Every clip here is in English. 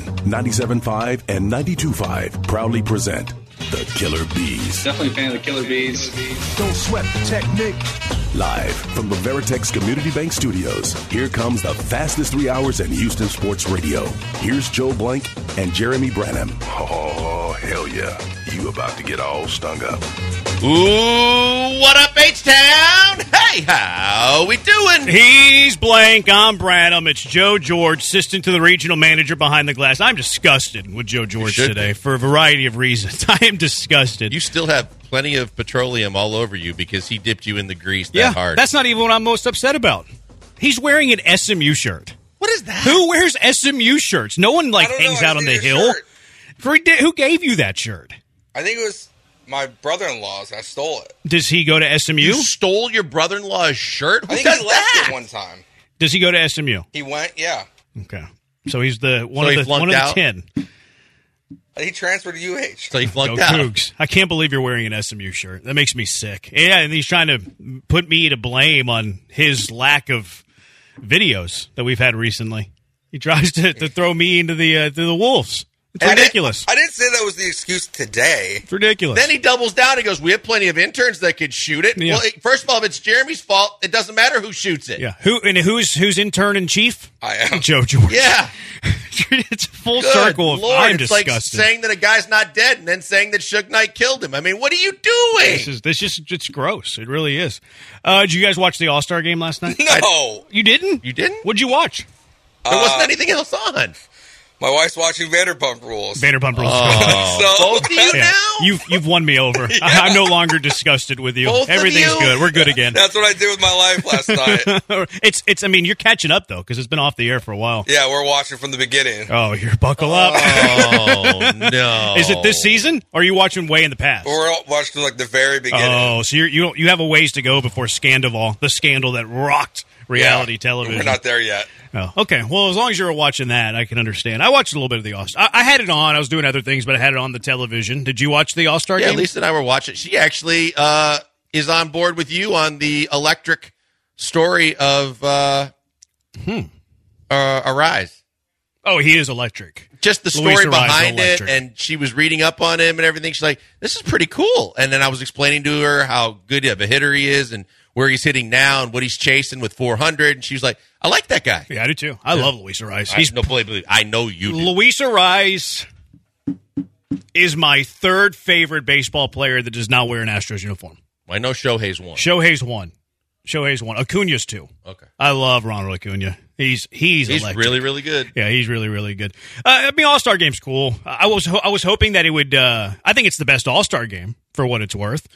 97.5, and 92.5 proudly present the Killer Bees. Definitely a fan of the Killer Bees. Don't sweat the technique. Live from the Veritex Community Bank Studios, here comes the fastest three hours in Houston sports radio. Here's Joe Blank and Jeremy Branham. Oh, hell yeah. You about to get all stung up. Ooh, what up, H-Town? Hey, how we doing? He's blank. I'm Branham. It's Joe George, assistant to the regional manager behind the glass. I'm disgusted with Joe George today be. for a variety of reasons. I am disgusted. You still have plenty of petroleum all over you because he dipped you in the grease that yeah, hard. that's not even what I'm most upset about. He's wearing an SMU shirt. what is that? Who wears SMU shirts? No one like don't know. hangs out on the hill. For, who gave you that shirt? I think it was my brother-in-law's. I stole it. Does he go to SMU? You stole your brother-in-law's shirt? Who I think does he left that? it one time. Does he go to SMU? He went, yeah. Okay, so he's the one So of he the one flunked of out? the ten. He transferred to UH. So he Go flunked out. Cougs. I can't believe you're wearing an SMU shirt. That makes me sick. Yeah, and he's trying to put me to blame on his lack of videos that we've had recently. He tries to, to throw me into the uh, to the wolves. It's I didn't- ridiculous. I didn't say that was the excuse today. It's ridiculous. Then he doubles down and goes, "We have plenty of interns that could shoot it." Yeah. Well, it- first of all, if it's Jeremy's fault, it doesn't matter who shoots it. yeah. Who and who's who's intern in chief? I am. Joe George. Yeah. it's full Good circle of Lord, I'm it's disgusted. like saying that a guy's not dead and then saying that Suge Knight killed him. I mean, what are you doing? this is this just it's gross. It really is. Uh, did you guys watch the All Star game last night? No. You didn't? You didn't? What'd you watch? there Uh, wasn't anything else on. My wife's watching Vanderpump Rules. Vanderpump Rules. Oh, So- both of you Yeah. now? You've you've won me over. I, I'm no longer disgusted with you. Both of Everything's you? good. We're good again. That's what I did with my life last night. it's it's. I mean, you're catching up though because it's been off the air for a while. Yeah, we're watching from the beginning. Oh, you're buckle up. Oh no! Is it this season? Or are you watching way in the past? We're watching like the very beginning. Oh, so you're, you don't- you have a ways to go before Scandoval, the scandal that rocked reality Yeah, television. We're not there yet. Oh, okay. Well, as long as you're watching that, I can understand. I watched a little bit of the All Star. I, I had it on. I was doing other things, but I had it on the television. Did you watch the All Star game? Yeah, game? Lisa and I were watching. She actually uh, is on board with you on the electric story of uh, Hmm. uh, Arraez. oh, he is electric. Just the story Arraez behind it, and she was reading up on him and everything. She's like, "This is pretty cool." And then I was explaining to her how good of a hitter he is, and where he's hitting now, and what he's chasing with 400. And she was like, "I like that guy." Yeah, I do too. I love Luis Arraez. I, He's no, believe, believe- I know you. Do. Luis Arraez is my third favorite baseball player that does not wear an Astros uniform. I know Shohei's one. Shohei's one. Shohei's one. Acuna's two. Okay, I love Ronald Acuna. He's he's he's electric. really, really good. Yeah, he's really, really good. Uh, I mean, All Star Game's cool. I was ho- I was hoping that it would. Uh, I think it's the best All Star game for what it's worth.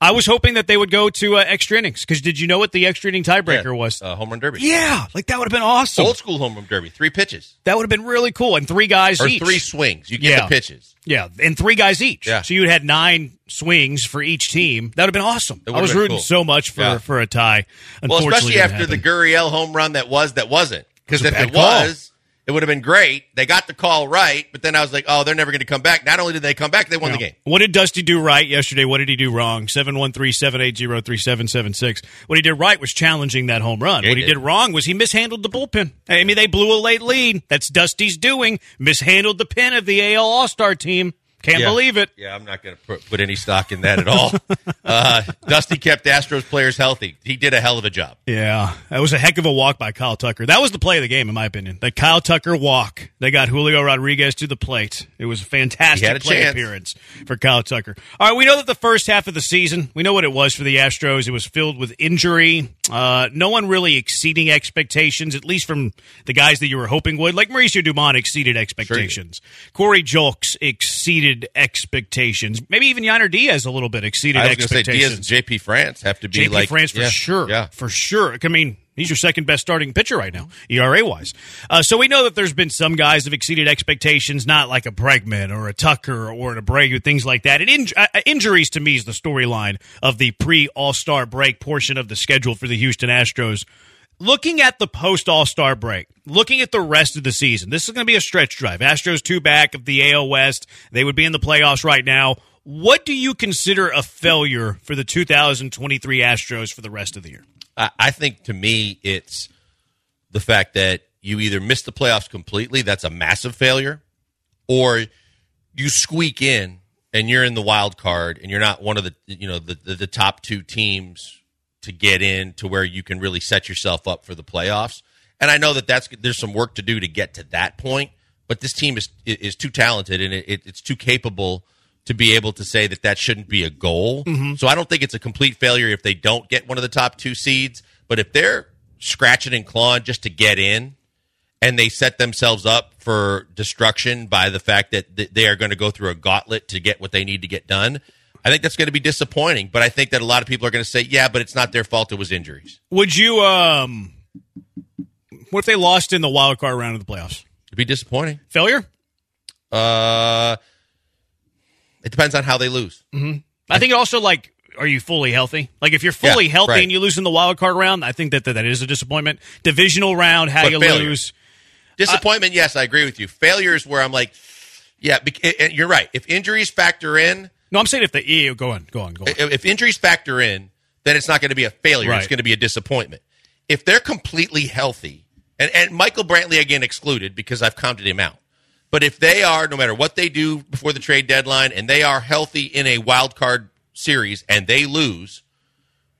I was hoping that they would go to uh, extra innings because did you know what the extra inning tiebreaker Yeah, was? uh, home run derby. yeah, like that would have been awesome. Old school home run derby. Three pitches That would have been really cool. And three guys or each. three swings. You get Yeah. the pitches. Yeah, and three guys each. Yeah. So you'd had nine swings for each team. That would have been awesome. I was rooting cool. so much for, Yeah. for a tie. Well, especially after the. Gurriel home run that was that wasn't. Because if it was, it would have been great. They got the call right, but then I was like, oh, they're never going to come back. Not only did they come back, they won the game. What did Dusty do right yesterday? What did he do wrong? 713-780-3776. What he did right was challenging that home run. Yeah, what he he did. did wrong was he mishandled the bullpen. I mean, they blew a late lead. That's Dusty's doing. Mishandled the pin of the AL All-Star team. Can't Yeah. believe it. Yeah, I'm not going to put, put any stock in that at all. uh, Dusty kept Astros players healthy. He did a hell of a job. Yeah, that was a heck of a walk by Kyle Tucker. That was the play of the game, in my opinion. The Kyle Tucker walk. They got Julio Rodriguez to the plate. It was a fantastic a play chance. appearance for Kyle Tucker. All right, we know that the first half of the season, we know what it was for the Astros. It was filled with injury. Uh, no one really exceeding expectations, at least from the guys that you were hoping would. Like Mauricio Dubón exceeded expectations. Corey Julks exceeded expectations. Maybe even Yainer Diaz a little bit exceeded I was to say expectations. Diaz and JP France have to be JP like France for yeah, sure. Yeah, For sure. I mean, he's your second best starting pitcher right now, ERA wise. Uh, so we know that there's been some guys have exceeded expectations, not like a Bregman or a Tucker or an Abreu, things like that. And in, uh, injuries to me is the storyline of the pre All Star break portion of the schedule for the Houston Astros. Looking at the post All Star break, looking at the rest of the season, this is going to be a stretch drive. Astros two back of the AL West. They would be in the playoffs right now. What do you consider a failure for the 2023 Astros for the rest of the year? I, think to me it's the fact that you either miss the playoffs completely. That's a massive failure. or you squeak in and you're in the wild card and you're not one of the you know the, the, the top two teams to get in to where you can really set yourself up for the playoffs. And I know that that's there's some work to do to get to that point, but this team is is too talented and it, it's too capable to be able to say that that shouldn't be a goal. Mm-hmm. So I don't think it's a complete failure if they don't get one of the top two seeds. But if they're scratching and clawing just to get in, and they set themselves up for destruction by the fact that they are going to go through a gauntlet to get what they need to get done. I think that's going to be disappointing, but I think that a lot of people are going to say, "Yeah, but it's not their fault; it was injuries." Would you? um What if they lost in the wild card round of the playoffs? It'd be disappointing. Failure? Uh, it depends on how they lose. I think it also like. Are you fully healthy? Like if you're fully Yeah, healthy right. and you lose in the wild card round, I think that that, that is a disappointment. Divisional round, how But you failure. lose. Disappointment, yes, I agree with you. Failure is where I'm like, yeah, and you're right. If injuries factor in, No, I'm saying if the yeah, go on, go on, go on. if if injuries factor in, then it's not going to be a failure. It's going to be a disappointment. If they're completely healthy, and, and Michael Brantley again excluded because I've counted him out. But if they are, no matter what they do before the trade deadline, and they are healthy in a wild card series and they lose,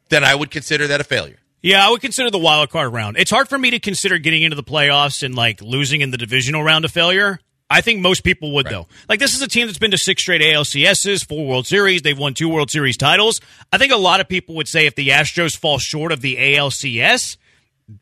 then I would consider that a failure. Yeah, I would consider the wild card round. It's hard for me to consider getting into the playoffs and like losing in the divisional round a failure. I think most people would though. Like this is a team that's been to six straight ALCSs, four World Series. They've won two World Series titles. I think a lot of people would say if the Astros fall short of the ALCS,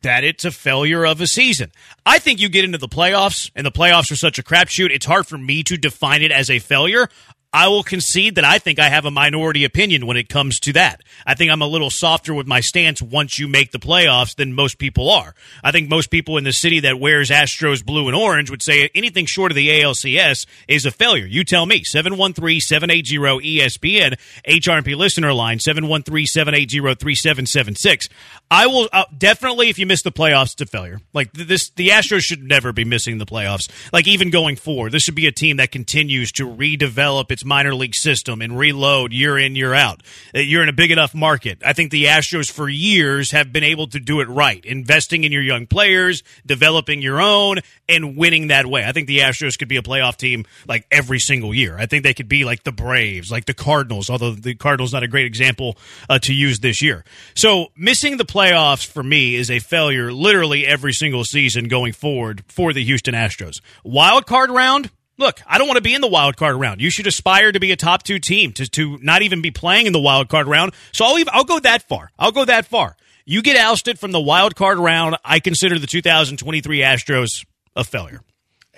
that it's a failure of a season. I think you get into the playoffs, and the playoffs are such a crapshoot. It's hard for me to define it as a failure. I will concede that I think I have a minority opinion when it comes to that. I think I'm a little softer with my stance once you make the playoffs than most people are. I think most people in the city that wears Astros blue and orange would say anything short of the ALCS is a failure. You tell me. 713-780-ESPN, HRMP listener line, 713-780-3776. I will uh, definitely, if you miss the playoffs, a failure. Like this, the Astros should never be missing the playoffs. Like even going forward, this should be a team that continues to redevelop its minor league system and reload year in, year out. Uh, You're in a big enough market. I think the Astros for years have been able to do it right, investing in your young players, developing your own, and winning that way. I think the Astros could be a playoff team like every single year. I think they could be like the Braves, like the Cardinals, although the Cardinals not a great example uh, to use this year. So missing the playoffs for me is a failure literally every single season going forward for the Houston Astros. Wild card round. Look, I don't want to be in the wild card round. You should aspire to be a top two team, to, to not even be playing in the wild card round. So I'll, I'll go that far. I'll go that far. You get ousted from the wild card round. I consider the 2023 Astros a failure.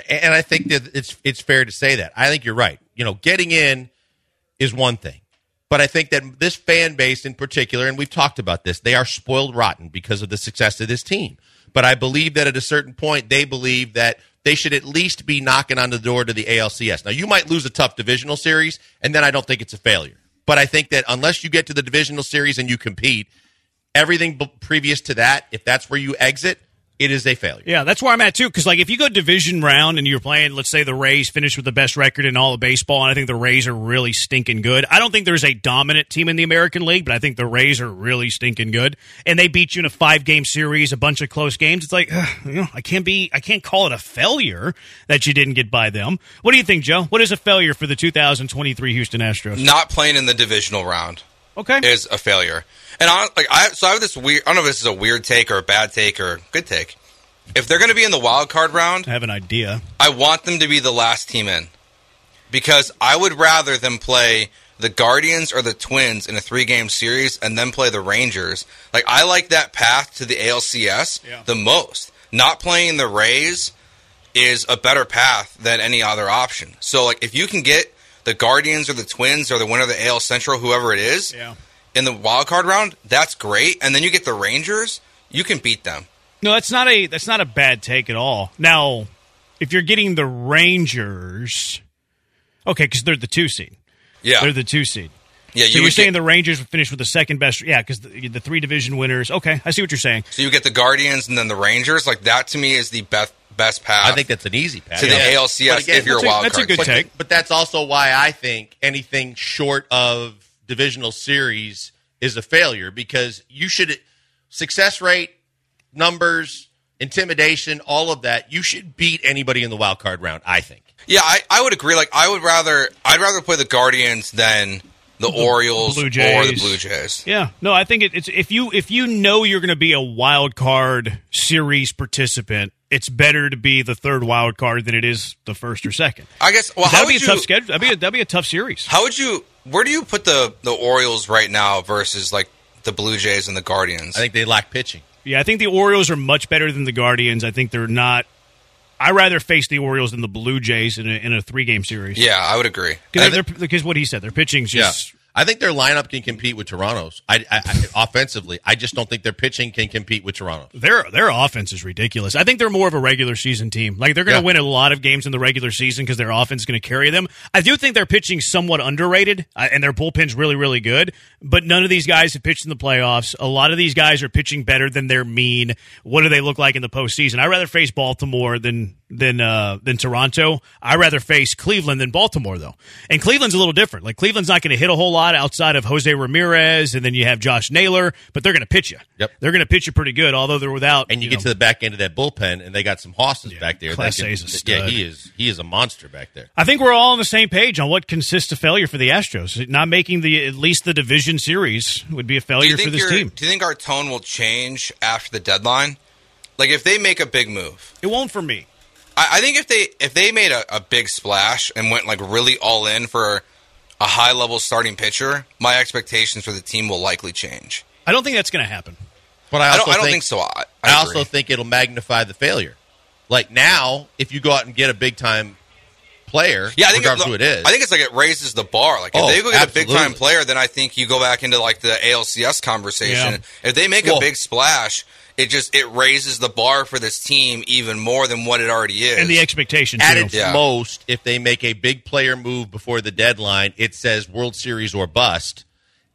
and I think that it's it's fair to say that. I think you're right. You know, getting in is one thing, but I think that this fan base in particular, and we've talked about this, they are spoiled rotten because of the success of this team. But I believe that at a certain point, they believe that they should at least be knocking on the door to the ALCS. Now, you might lose a tough divisional series, and then I don't think it's a failure. But I think that unless you get to the divisional series and you compete, everything previous to that, if that's where you exit, it is a failure. Yeah, that's where I'm at too. Because like, if you go division round and you're playing, let's say the Rays finish with the best record in all of baseball, and I think the Rays are really stinking good. I don't think there's a dominant team in the American League, but I think the Rays are really stinking good, and they beat you in a five game series, a bunch of close games. It's like, ugh, you know, I can't be, I can't call it a failure that you didn't get by them. What do you think, Joe? What is a failure for the 2023 Houston Astros? Not playing in the divisional round Okay, is a failure. And I, like I, so I have this weird. I don't know if this is a weird take or a bad take or a good take. If they're going to be in the wild card round, I have an idea. I want them to be the last team in because I would rather them play the Guardians or the Twins in a three game series and then play the Rangers. Like I like that path to the ALCS Yeah. the most. Not playing the Rays is a better path than any other option. So like if you can get the Guardians or the Twins or the winner of the AL Central, whoever it is, Yeah. In the wild card round, that's great. And then you get the Rangers, you can beat them. No, that's not a that's not a bad take at all. Now, if you're getting the Rangers, okay, because they're the two seed. Yeah, They're the two seed. yeah. So you are saying get- the Rangers would finish with the second best? Yeah, because the, the three division winners. Okay, I see what you're saying. so you get the Guardians and then the Rangers. Like that to me is the best best path. I think that's an easy path. to the ALCS again, if you're a that's a- wild that's a good but, take. but that's also why I think anything short of divisional series is a failure because you should success rate numbers intimidation, all of that. You should beat anybody in the wild card round. I think. Yeah, I, I would agree. Like I would rather I'd rather play the Guardians than the, Orioles Blue or the Blue Jays. Yeah, no, I think it, it's if you if you know you're going to be a wild card series participant, it's better to be the third wild card than it is the first or second. I guess. Well, how That'd be a you, tough schedule. That'd be a, that'd be a tough series. How would you? Where do you put the the Orioles right now versus like the Blue Jays and the Guardians? I think they lack pitching. Yeah, I think the Orioles are much better than the Guardians. I think they're not. I rather face the Orioles than the Blue Jays in a, in a three game series. yeah, I would agree. because I because what he said, their pitching's just. I think their lineup can compete with Toronto's. I, I, I offensively, I just don't think their pitching can compete with Toronto. Their their offense is ridiculous. I think they're more of a regular season team. Like they're going to Yeah. win a lot of games in the regular season because their offense is going to carry them. I do think their pitching's somewhat underrated, uh, and their bullpen's really really good. But none of these guys have pitched in the playoffs. A lot of these guys are pitching better than they're mean. What do they look like in the postseason? I rather face Baltimore than than uh, than Toronto. I would rather face Cleveland than Baltimore though. And Cleveland's a little different. Like Cleveland's not going to hit a whole lot outside of Jose Ramirez, and then you have Josh Naylor, but they're going to pitch you. Yep. They're going to pitch you pretty good, although they're without. And you, know, get to the back end of that bullpen, and they got some hosses back there. that Class can- A's a yeah, he is. He is a monster back there. I think we're all on the same page on what consists of failure for the Astros. Not making the at least the division series would be a failure for this team. Do you think our tone will change after the deadline? Like if they make a big move, It won't for me. I, I think if they if they made a, a big splash and went like really all in for a high level starting pitcher, my expectations for the team will likely change. I don't think that's going to happen. But I I don't, I don't think, think so. I, I, I also think it'll magnify the failure. Like now, if you go out and get a big time player, Yeah, I think regardless it, who it is, I think it's like it raises the bar. Like if Oh, they go get a big time player, then I think you go back into like the ALCS conversation. Yeah. If they make Well- a big splash, it just it raises the bar for this team even more than what it already is. And the expectation too. at its Yeah. most, if they make a big player move before the deadline, it says World Series or bust.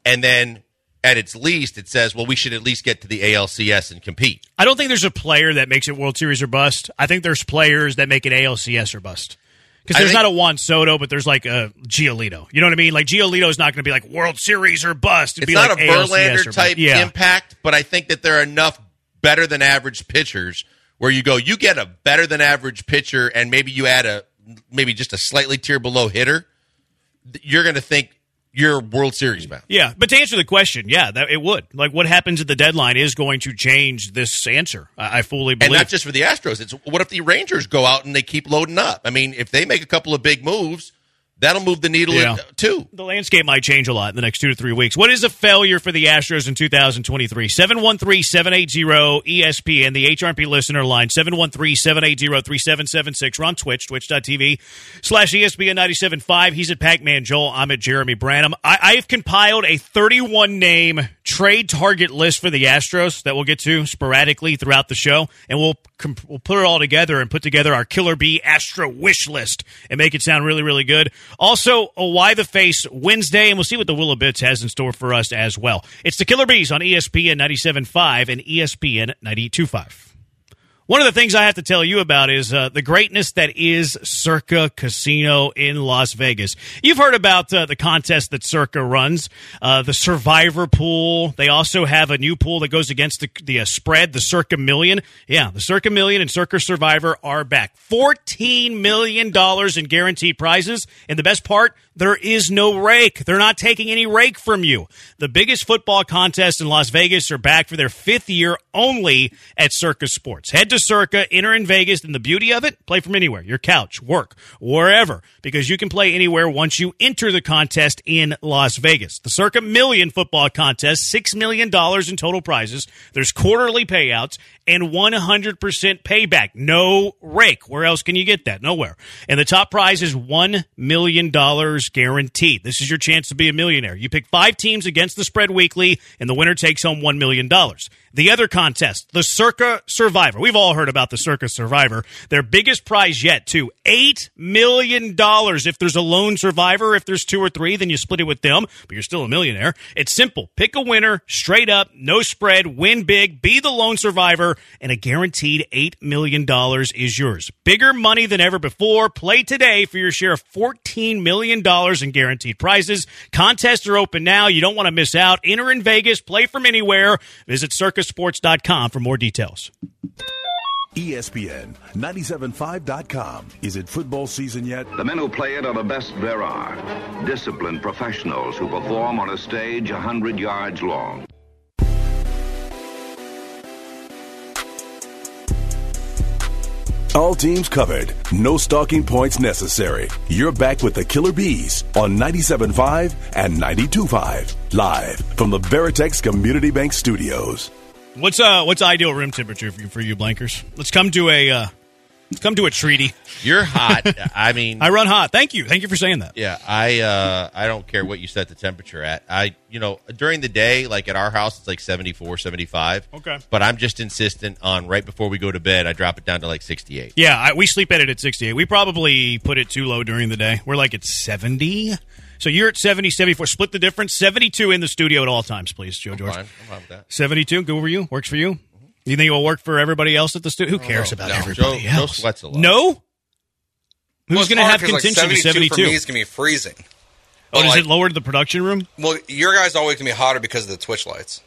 And then at its least, it says, well, we should at least get to the ALCS and compete. I don't think there's a player that makes it World Series or bust. I think there's players that make it ALCS or bust. Because there's think- not a Juan Soto, but there's like a Giolito. You know what I mean? Like Giolito's not going to be like World Series or bust. It'd It's be not like a ALCS or Verlander type yeah. impact, but I think that there are enough better than average pitchers where you go, you get a better than average pitcher, and maybe you add a maybe just a slightly tier below hitter. You're going to think you're World Series bound. Yeah, but to answer the question, yeah, that it would. Like what happens at the deadline is going to change this answer. I, I fully And believe. not just for the Astros. It's what if the Rangers go out and they keep loading up? I mean, if they make a couple of big moves, that'll move the needle Yeah. in- too. the landscape might change a lot in the next two to three weeks. What is a failure for the Astros in 2023? 713 780 ESPN, the HRP listener line, 713 780 3776. We're on Twitch, twitch.tv slash ESPN 97.5. He's at Pac Man Joel. I'm at Jeremy Branham. I've compiled a 31 name trade target list for the Astros that we'll get to sporadically throughout the show, and we'll comp- we'll put it all together and put together our Killer B Astro wish list and make it sound really really good. Also, a why the face Wednesday, and we'll see what the Willow Bits has in store for us as well. It's the Killer Bees on ESPN 97.5 and E ESPN 92.5. One of the things I have to tell you about is uh, the greatness that is Circa Casino in Las Vegas. You've heard about uh, the contest that Circa runs, uh, the Survivor Pool. They also have a new pool that goes against the, the uh, spread, the Circa Million. Yeah, the Circa Million and Circa Survivor are back. $14 million in guaranteed prizes. And the best part, there is no rake. They're not taking any rake from you. The biggest football contests in Las Vegas are back for their fifth year only at Circa Sports. Head to Circa, enter in Vegas, and the beauty of it, play from anywhere, your couch, work, wherever, because you can play anywhere once you enter the contest in Las Vegas. The Circa Million Football Contest, $6 million in total prizes. There's quarterly payouts and 100% payback. No rake. Where else can you get that? Nowhere. And the top prize is $1 million guaranteed. This is your chance to be a millionaire. You pick five teams against the spread weekly, and the winner takes home $1 million. The other contest, the Circa Survivor. We've all heard about the Circa Survivor. Their biggest prize yet, too. $8 million. If there's a lone survivor, if there's two or three, then you split it with them, but you're still a millionaire. It's simple. Pick a winner, straight up, no spread, win big, be the lone survivor, and a guaranteed $8 million is yours. Bigger money than ever before. Play today for your share of $14 million in guaranteed prizes. Contests are open now. You don't want to miss out. Enter in Vegas, play from anywhere. Visit circasports.com for more details. ESPN 975.com. Is it football season yet? The men who play it are the best there are. Disciplined professionals who perform on a stage a hundred yards long. All teams covered. No stalking points necessary. You're back with the Killer Bees on 97.5 and 92.5. Live from the Veritex Community Bank Studios. What's uh what's ideal room temperature for you, for you blankers? Let's come to a uh, come to a treaty. You're hot. I mean, I run hot. Thank you. Thank you for saying that. yeah, I uh, I don't care what you set the temperature at. I you know during the day, like at our house, it's like 74, 75. Okay. But I'm just insistent on right before we go to bed, I drop it down to like 68. Yeah, I, we sleep at it at 68. We probably put it too low during the day. We're like at 70. So you're at 70, 74. Split the difference. 72 in the studio at all times, please, Joe George. Fine. I'm fine with that. 72, good for you? Works for you? You think it will work for everybody else at the studio? Who oh, cares about no. everybody Joe- Joe else? sweats a lot. No? Who's Well, going to have have 'cause, like, contingency 72 72? for me is gonna be freezing. oh, But, does like, it lower to the production room? Well, your guys always gonna be hotter because of the Twitch lights.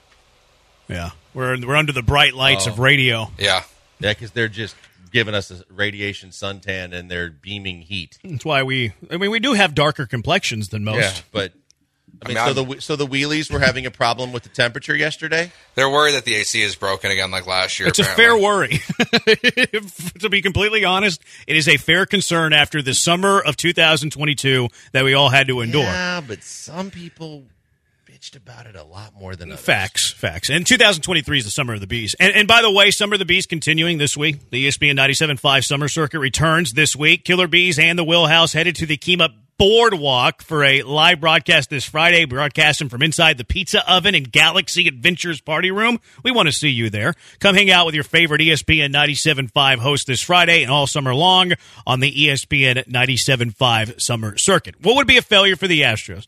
Yeah. We're, we're under the bright lights Oh. of radio. Yeah, Yeah, because they're just giving us a radiation suntan and they're beaming heat. That's why we, I mean, we do have darker complexions than most. Yeah, but I mean, I mean, so I'm- the so the wheelies were having a problem with the temperature yesterday. they're worried that the AC is broken again, like last year. It's a fair worry. to be completely honest, it is a fair concern after the summer of 2022 that we all had to endure. Yeah, but some people bitched about it a lot more than others. Facts, facts. And 2023 is the Summer of the Bees. And, and by the way, Summer of the Bees continuing this week. The ESPN 97.5 Summer Circuit returns this week. Killer Bees and the Wheelhouse headed to the Kemah Boardwalk for a live broadcast this Friday, broadcasting from inside the pizza oven in Galaxy Adventures Party Room. We want to see you there. Come hang out with your favorite ESPN 97.5 host this Friday and all summer long on the ESPN 97.5 Summer Circuit. What would be a failure for the Astros?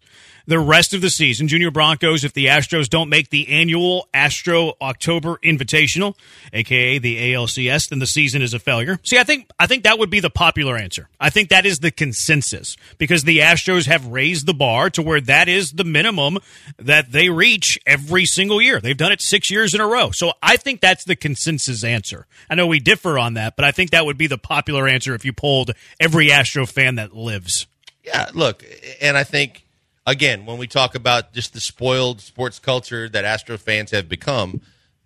The rest of the season. Junior Broncos, if the Astros don't make the annual Astro October Invitational, aka the ALCS, then the season is a failure. See, I think I think that would be the popular answer. I think that is the consensus because the Astros have raised the bar to where that is the minimum that they reach every single year. They've done it six years in a row. So I think that's the consensus answer. I know we differ on that, but I think that would be the popular answer if you polled every Astro fan that lives. Yeah, look, and I think again when we talk about just the spoiled sports culture that Astro fans have become,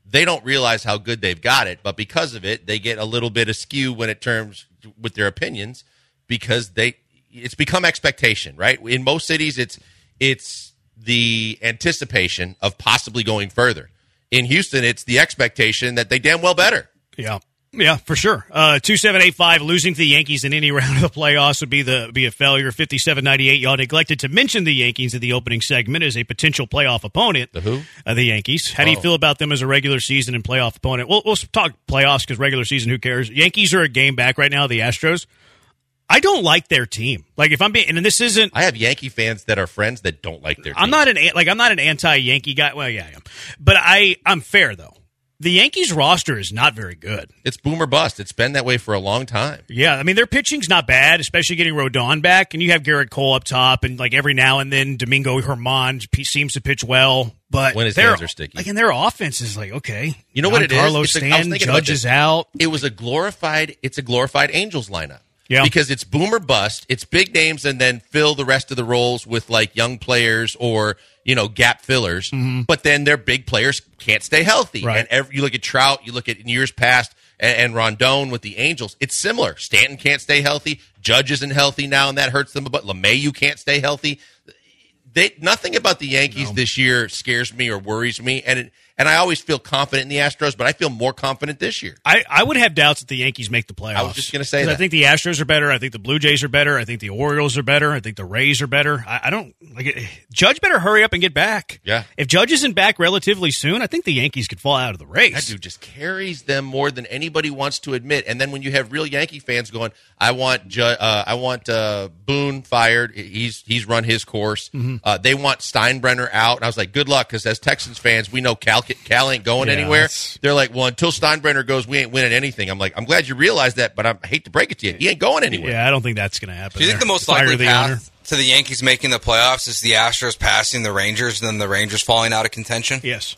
they don't realize how good they've got it, but because of it, they get a little bit askew when it terms with their opinions because they it's become expectation, right? In most cities, it's it's the anticipation of possibly going further. In Houston, it's the expectation that they damn well better. Yeah. Yeah, for sure. Uh, two seven eight five. Losing to the Yankees in any round of the playoffs would be the be a failure. Fifty seven ninety eight. Y'all neglected to mention the Yankees in the opening segment as a potential playoff opponent. The who? Uh, the Yankees. How do you Oh. feel about them as a regular season and playoff opponent? We'll, we'll talk playoffs because regular season, who cares? Yankees are a game back right now. The Astros. I don't like their team. Like if I'm being, and this isn't. I have Yankee fans that are friends that don't like their. I'm not an an- like I'm not an anti-Yankee guy. Well, yeah, I am, but I I'm fair though. The Yankees roster is not very good. It's boomer bust. It's been that way for a long time. Yeah, I mean their pitching's not bad, especially getting Rodon back, and you have Gerrit Cole up top, and like every now and then Domingo Germán seems to pitch well, but When his hands are sticky. Like, and their offense is like okay. You know what it is? Carlos It's like- I was Stan, thinking about Judge is this. out. it was a glorified it's a glorified angels lineup Yeah. because it's boomer bust it's big names and then fill the rest of the roles with like young players or you know gap fillers. But then their big players can't stay healthy. Mm-hmm. Right. and every, you look at trout you look at in years past and, and Rendon with the angels it's similar. Stanton can't stay healthy. Judge isn't healthy now and that hurts them but LeMahieu can't stay healthy. They nothing about the Yankees this year scares me or worries me, and it, and I always feel confident in the Astros, but I feel more confident this year. I, I would have doubts that the Yankees make the playoffs. I was just gonna say 'Cause I think the Astros are better. I think the Blue Jays are better. I think the Orioles are better. I think the Rays are better. I, I don't like it. Judge better hurry up and get back. Yeah. If Judge isn't back relatively soon, I think the Yankees could fall out of the race. That dude just carries them more than anybody wants to admit. And then when you have real Yankee fans going, "I want Ju- uh, I want uh, Boone fired. He's he's run his course. Mm-hmm. Uh, they want Steinbrenner out." And I was like, "Good luck," because as Texans fans, we know Cal Cal ain't going Yeah, anywhere. that's- They're like, "Well, until Steinbrenner goes, we ain't winning anything." I'm like, "I'm glad you realize that, but I'm, I hate to break it to you, he ain't going anywhere." Yeah, I don't think that's going to happen. Do you think there. the most Fire likely the path owner. to the Yankees making the playoffs is the Astros passing the Rangers and then the Rangers falling out of contention? Yes,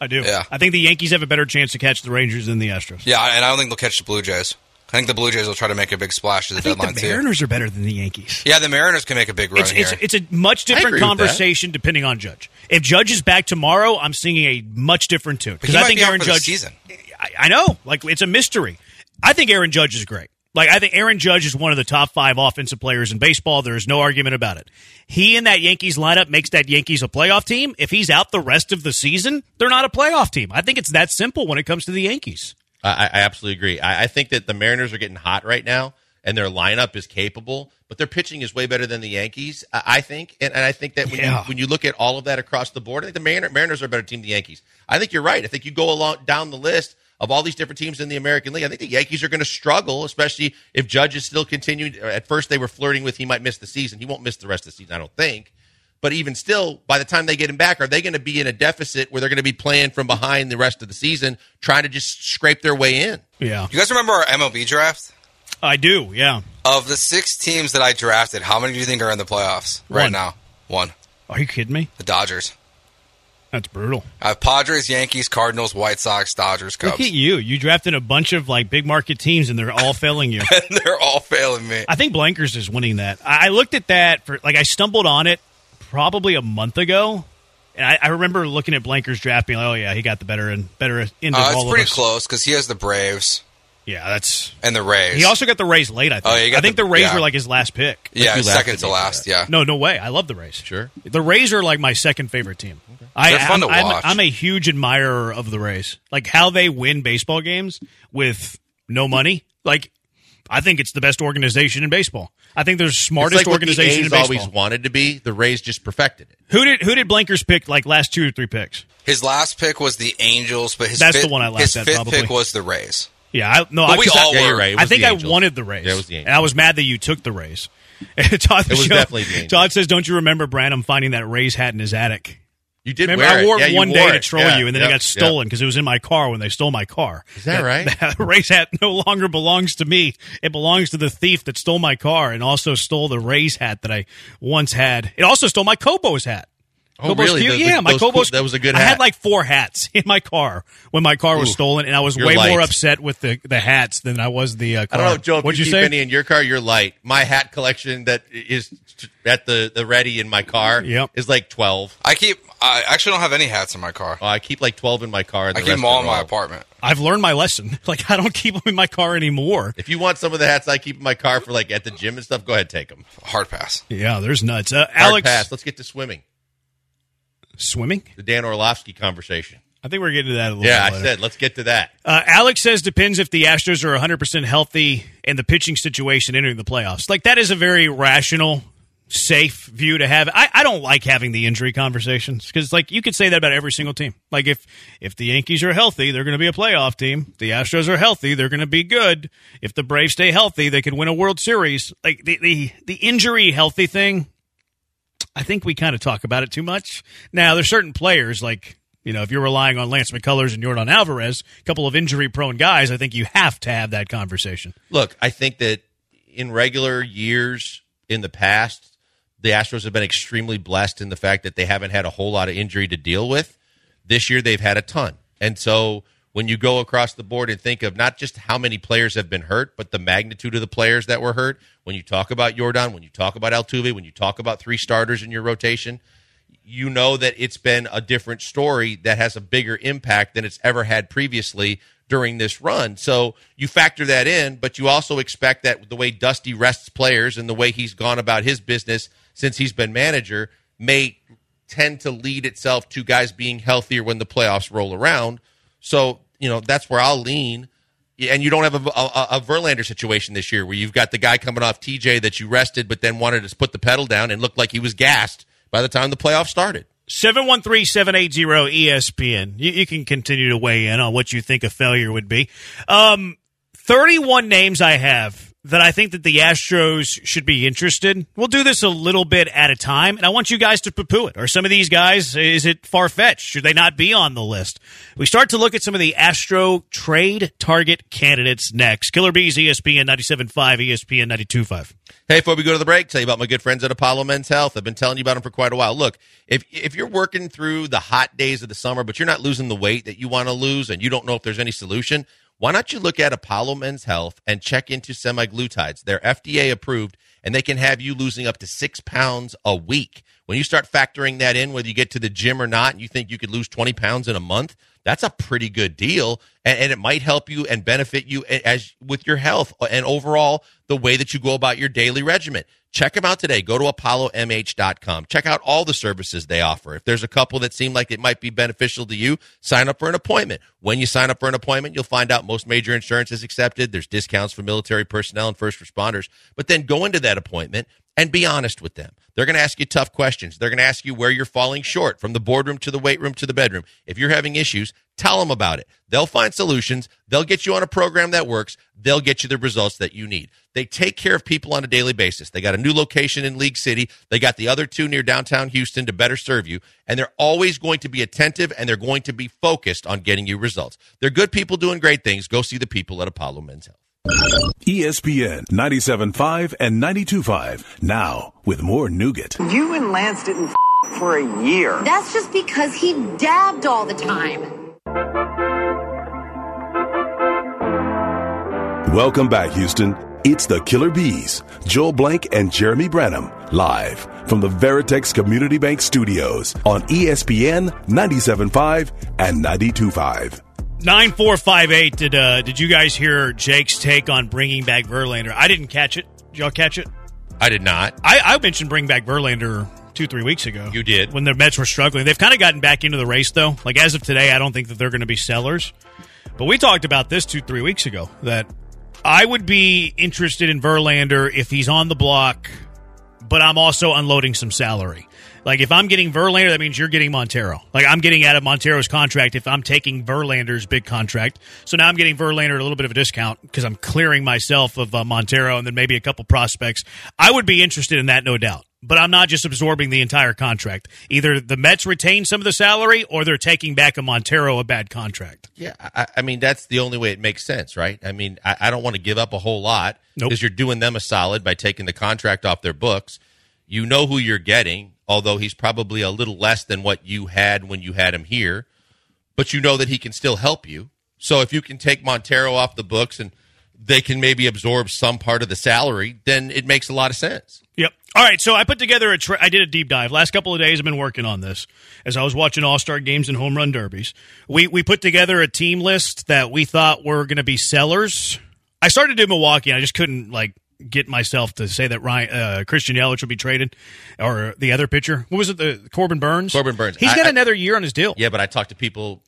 I do. Yeah. I think the Yankees have a better chance to catch the Rangers than the Astros. Yeah, and I don't think they'll catch the Blue Jays. I think the Blue Jays will try to make a big splash at the I think deadline the too. Mariners are better than the Yankees. Yeah, the Mariners can make a big run It's, here. it's, it's a much different agree with that. conversation depending on Judge. If Judge is back tomorrow, I'm singing a much different tune because I think be Aaron Judge. season. I, I know, like it's a mystery. I think Aaron Judge is great. Like I think Aaron Judge is one of the top five offensive players in baseball. There is no argument about it. He and that Yankees lineup makes that Yankees a playoff team. If he's out the rest of the season, they're not a playoff team. I think it's that simple when it comes to the Yankees. I, I absolutely agree. I, I think that the Mariners are getting hot right now, and their lineup is capable, but their pitching is way better than the Yankees. I, think, and, and I think that when Yeah. you when you look at all of that across the board, I think the Mariner, Mariners are a better team than the Yankees. I think you're right. I think you go along down the list of all these different teams in the American League. I think the Yankees are going to struggle, especially if Judge is still continuing. At first, they were flirting with he might miss the season. He won't miss the rest of the season, I don't think. But even still, by the time they get him back, are they going to be in a deficit where they're going to be playing from behind the rest of the season, trying to just scrape their way in? Yeah, you guys remember our MLB draft? I do. Yeah. Of the six teams that I drafted, how many do you think are in the playoffs right One. now? One. Are you kidding me? The Dodgers. That's brutal. I have Padres, Yankees, Cardinals, White Sox, Dodgers, Cubs. Look at you. You drafted a bunch of like big market teams, and they're all failing you. and they're all failing me. I think Blankers is winning that. I I looked at that for like I stumbled on it probably a month ago, and I, I remember looking at Blankers draft being like, "Oh yeah, he got the better and better end of Uh, all it's of pretty us." close because he has the Braves Yeah, that's. and the Rays. He also got the Rays late. I think. Oh, yeah, got I think the- the, Rays yeah. were like his last pick. yeah, second to last. Yeah, No, no way. I love the Rays. Sure. The Rays are like my second favorite team. I, They're fun I'm, to I'm- I'm a huge admirer of the Rays. Like how they win baseball games with no money. Like I think it's the best organization in baseball. I think they're the It's smartest like what the organization A's in baseball. always wanted to be. The Rays just perfected it. Who did who did Blankers pick like last two or three picks? his last pick was the Angels, but his That's fifth, the one I laughed his at, fifth probably. pick was the Rays. Yeah, I, no, But I, we 'cause I- all Yeah, were. you're right. I think I wanted the Rays. Yeah, it was the and I was mad that you took the Rays. Todd, It was definitely the Angels. Todd says, "Don't you remember Branham finding that Rays hat in his attic?" You did Remember, wear I wore Yeah, it you one wore day to troll Yeah, you, and then yep, it got stolen because it was in my car when they stole my car. Is that right? That Rays hat no longer belongs to me. It belongs to the thief that stole my car and also stole the race hat that I once had. It also stole my Cobos hat. Oh, Cobos really? cute? The- yeah, the- my those Cobos. cool- that was a good hat. I had like four hats in my car when my car was Ooh, stolen, and I was you're way more upset with the, the hats than I was the uh, I don't know, Joe. If What'd you, you keep say? any in your car, you're light. My hat collection that is at the, the ready in my car Yep. is like twelve. I keep. I actually don't have any hats in my car. Oh, I keep like twelve in my car. And I the keep rest them all in my apartment. I've learned my lesson. Like I don't keep them in my car anymore. If you want some of the hats I keep in my car for like at the gym and stuff, go ahead take them. Hard pass. Yeah, there's nuts. Uh, Hard Alex pass. Let's get to swimming. swimming. The Dan Orlovsky conversation. I think we're getting to that a little. Yeah, bit I said let's get to that. Uh, Alex says depends if the Astros are 100% healthy and the pitching situation entering the playoffs. Like that is a very rational, safe view to have. I, I don't like having the injury conversations because like you could say that about every single team. Like if if the Yankees are healthy, they're going to be a playoff team. The Astros are healthy, they're going to be good. If the Braves stay healthy, they could win a World Series. Like the the, the injury healthy thing, I think we kind of talk about it too much. Now, there's certain players like you know if you're relying on Lance McCullers and Yordan Alvarez, a couple of injury prone guys. I think you have to have that conversation. Look, I think that in regular years in the past, the Astros have been extremely blessed in the fact that they haven't had a whole lot of injury to deal with. This year, they've had a ton. And so when you go across the board and think of not just how many players have been hurt, but the magnitude of the players that were hurt, when you talk about Yordan, when you talk about Altuve, when you talk about three starters in your rotation, you know that it's been a different story that has a bigger impact than it's ever had previously during this run. So you factor that in, but you also expect that the way Dusty rests players and the way he's gone about his business since he's been manager may tend to lead itself to guys being healthier when the playoffs roll around. So, you know, that's where I'll lean. And you don't have a, a, a Verlander situation this year where you've got the guy coming off TJ that you rested, but then wanted to put the pedal down and looked like he was gassed by the time the playoffs started. 713-780-ESPN. You, you can continue to weigh in on what you think a failure would be. Um, 31 names I have that I think that the Astros should be interested. We'll do this a little bit at a time, and I want you guys to poo-poo it. Are some of these guys, is it far-fetched? Should they not be on the list? We start to look at some of the Astro trade target candidates next. Killer Bees, ESPN 97.5, ESPN 92.5. Hey, before we go to the break, tell you about my good friends at Apollo Men's Health. I've been telling you about them for quite a while. Look, if if you're working through the hot days of the summer, but you're not losing the weight that you want to lose, and you don't know if there's any solution, why don't you look at Apollo Men's Health and check into semaglutides? They're FDA approved and they can have you losing up to six pounds a week. When you start factoring that in, whether you get to the gym or not, and you think you could lose 20 pounds in a month, that's a pretty good deal. And, and it might help you and benefit you as with your health uh, and overall the way that you go about your daily regimen. Check them out today. Go to apollomh.com. Check out all the services they offer. If there's a couple that seem like it might be beneficial to you, sign up for an appointment. When you sign up for an appointment, you'll find out most major insurance is accepted. There's discounts for military personnel and first responders. But then go into that appointment and be honest with them. They're going to ask you tough questions. They're going to ask you where you're falling short from the boardroom to the weight room to the bedroom. If you're having issues, tell them about it. They'll find solutions. They'll get you on a program that works. They'll get you the results that you need. They take care of people on a daily basis. They got a new location in League City. They got the other two near downtown Houston to better serve you. And they're always going to be attentive and they're going to be focused on getting you results. They're good people doing great things. Go see the people at Apollo Men's Health. ESPN 97.5 and 92.5. Now, with more nougat. You and Lance didn't f- for a year. That's just because he dabbed all the time. Welcome back, Houston. It's the Killer Bees, Joel Blank and Jeremy Branham, live from the Veritex Community Bank Studios on ESPN 97.5 and 92.5. Nine four five eight. Did uh, did you guys hear Jake's take on bringing back Verlander? I didn't catch it. Did y'all catch it? I did not. I, I mentioned bring back Verlander two three weeks ago. You did when the Mets were struggling. They've kind of gotten back into the race though. Like as of today, I don't think that they're going to be sellers. But we talked about this two three weeks ago that I would be interested in Verlander if he's on the block, but I'm also unloading some salary. Like if I'm getting Verlander, that means you're getting Montero. Like I'm getting out of Montero's contract if I'm taking Verlander's big contract. So now I'm getting Verlander at a little bit of a discount because I'm clearing myself of uh, Montero and then maybe a couple prospects. I would be interested in that, no doubt. But I'm not just absorbing the entire contract. Either the Mets retain some of the salary or they're taking back a Montero a bad contract. Yeah, I, I mean that's the only way it makes sense, right? I mean, I, I don't want to give up a whole lot because Nope. you're doing them a solid by taking the contract off their books. You know who you're getting, although he's probably a little less than what you had when you had him here, but you know that he can still help you. So if you can take Montero off the books and they can maybe absorb some part of the salary, then it makes a lot of sense. Yep. All right, so I put together a. Tra- I did a deep dive. Last couple of days, I've been working on this as I was watching All Star games and home run derbies. We we put together a team list that we thought were going to be sellers. I started in Milwaukee. I just couldn't like get myself to say that Ryan uh, Christian Yelich will be traded, or the other pitcher. What was it? The Corbin Burnes. Corbin Burnes. He's got I- another year on his deal. Yeah, but I talked to people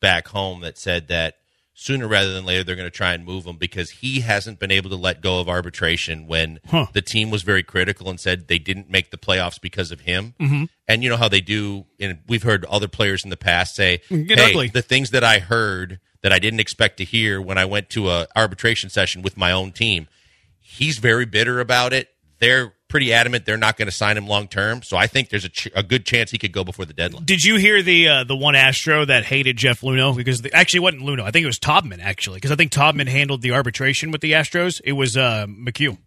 back home that said that sooner rather than later they're going to try and move him because he hasn't been able to let go of arbitration when Huh. the team was very critical and said they didn't make the playoffs because of him. Mm-hmm. And you know how they do, and we've heard other players in the past say, Get "Hey, ugly." the things that I heard that I didn't expect to hear when I went to a arbitration session with my own team." He's very bitter about it. They're pretty adamant they're not going to sign him long term. So I think there's a, ch- a good chance he could go before the deadline. Did you hear the uh, the one Astro that hated Jeff Luhnow because the, actually it wasn't Luhnow. I think it was Taubman actually because I think Taubman handled the arbitration with the Astros. It was uh, McHugh.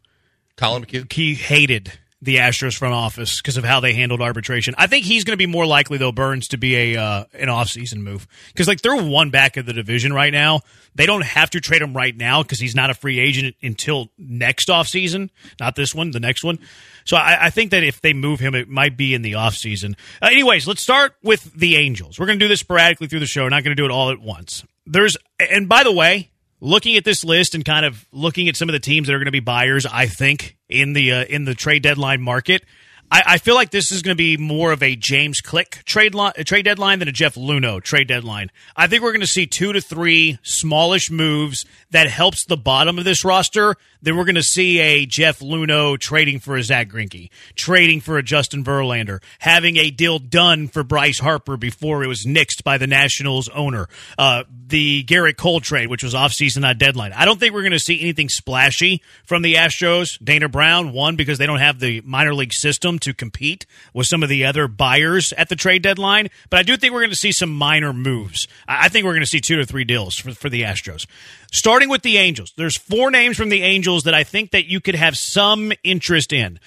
Colin McHugh. He hated the Astros front office because of how they handled arbitration. I think he's going to be more likely though Burnes to be a uh, an offseason move because like they're one back of the division right now. They don't have to trade him right now because he's not a free agent until next offseason, not this one, the next one. So I, I think that if they move him, it might be in the offseason. Uh, anyways, let's start with the Angels. We're going to do this sporadically through the show. We're not going to do it all at once. There's and by the way, looking at this list and kind of looking at some of the teams that are going to be buyers, I think in the uh, in the trade deadline market, I, I feel like this is going to be more of a James Click trade trade deadline than a Jeff Luhnow trade deadline. I think we're going to see two to three smallish moves that helps the bottom of this roster. Then we're going to see a Jeff Luhnow trading for a Zack Greinke, trading for a Justin Verlander, having a deal done for Bryce Harper before it was nixed by the Nationals owner. Uh, the Gerrit Cole trade, which was offseason not deadline. I don't think we're going to see anything splashy from the Astros. Dana Brown, one, because they don't have the minor league system to compete with some of the other buyers at the trade deadline. But I do think we're going to see some minor moves. I think we're going to see two to three deals for, for the Astros. Starting with the Angels, there's four names from the Angels that I think that you could have some interest in.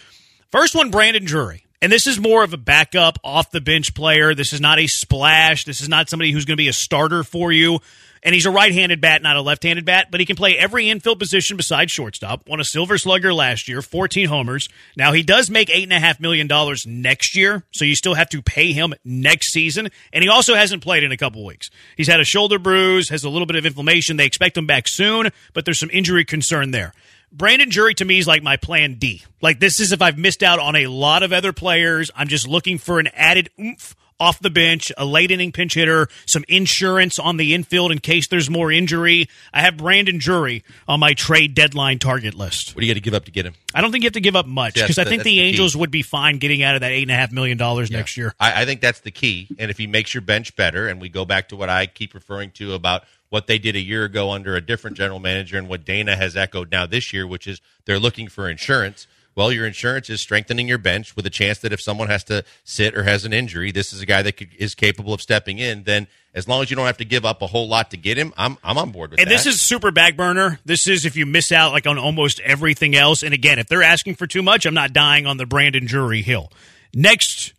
First one, Brandon Drury. And this is more of a backup off the bench player. This is not a splash. This is not somebody who's going to be a starter for you. And he's a right handed bat, not a left handed bat, but he can play every infield position besides shortstop. Won a silver slugger last year, 14 homers. Now, he does make $8.5 million next year, so you still have to pay him next season. And he also hasn't played in a couple weeks. He's had a shoulder bruise, has a little bit of inflammation. They expect him back soon, but there's some injury concern there. Brandon Drury to me is like my plan D. Like this is if I've missed out on a lot of other players, I'm just looking for an added oomph off the bench, a late inning pinch hitter, some insurance on the infield in case there's more injury. I have Brandon Drury on my trade deadline target list. What do you got to give up to get him? I don't think you have to give up much because I think the, the Angels key. would be fine getting out of that eight and a half million dollars next year. I, I think that's the key. And if he makes your bench better, and we go back to what I keep referring to about what they did a year ago under a different general manager and what Dana has echoed now this year, which is they're looking for insurance. Well, your insurance is strengthening your bench with a chance that if someone has to sit or has an injury, this is a guy that could, is capable of stepping in. Then, as long as you don't have to give up a whole lot to get him, I'm I'm on board with that. And that. this is super back burner. This is if you miss out like on almost everything else. And again, if they're asking for too much, I'm not dying on the Brandon Drury hill. Next,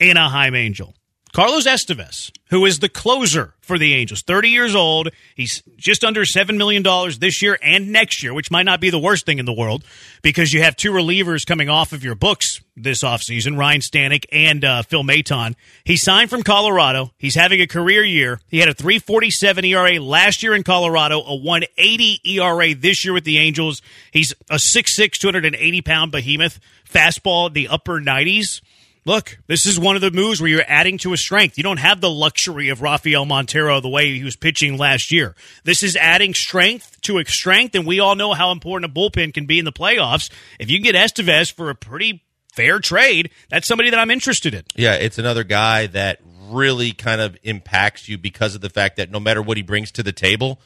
Anaheim Angel. Carlos Estevez, who is the closer for the Angels, 30 years old. He's just under $7 million this year and next year, which might not be the worst thing in the world because you have two relievers coming off of your books this offseason, Ryan Stanek and uh, Phil Maton. He signed from Colorado. He's having a career year. He had a 347 ERA last year in Colorado, a 180 ERA this year with the Angels. He's a 6'6", 280 pound behemoth, fastball the upper 90s. Look, this is one of the moves where you're adding to a strength. You don't have the luxury of Rafael Montero the way he was pitching last year. This is adding strength to a strength, and we all know how important a bullpen can be in the playoffs. If you can get Estevez for a pretty fair trade, that's somebody that I'm interested in. Yeah, it's another guy that really kind of impacts you because of the fact that no matter what he brings to the table,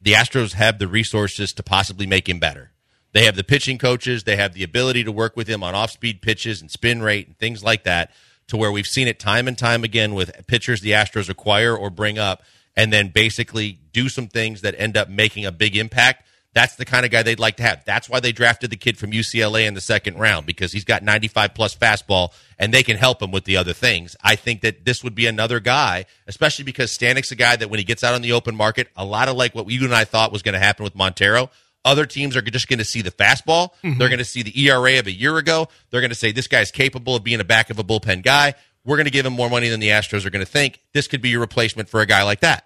the Astros have the resources to possibly make him better. They have the pitching coaches, they have the ability to work with him on off speed pitches and spin rate and things like that, to where we've seen it time and time again with pitchers the Astros acquire or bring up and then basically do some things that end up making a big impact. That's the kind of guy they'd like to have. That's why they drafted the kid from UCLA in the second round because he's got 95 plus fastball and they can help him with the other things. I think that this would be another guy, especially because Stanek's a guy that when he gets out on the open market, a lot of like what you and I thought was going to happen with Montero. Other teams are just going to see the fastball. They're mm-hmm. going to see the ERA of a year ago. They're going to say this guy's capable of being a back of a bullpen guy. We're going to give him more money than the Astros are going to think. This could be your replacement for a guy like that.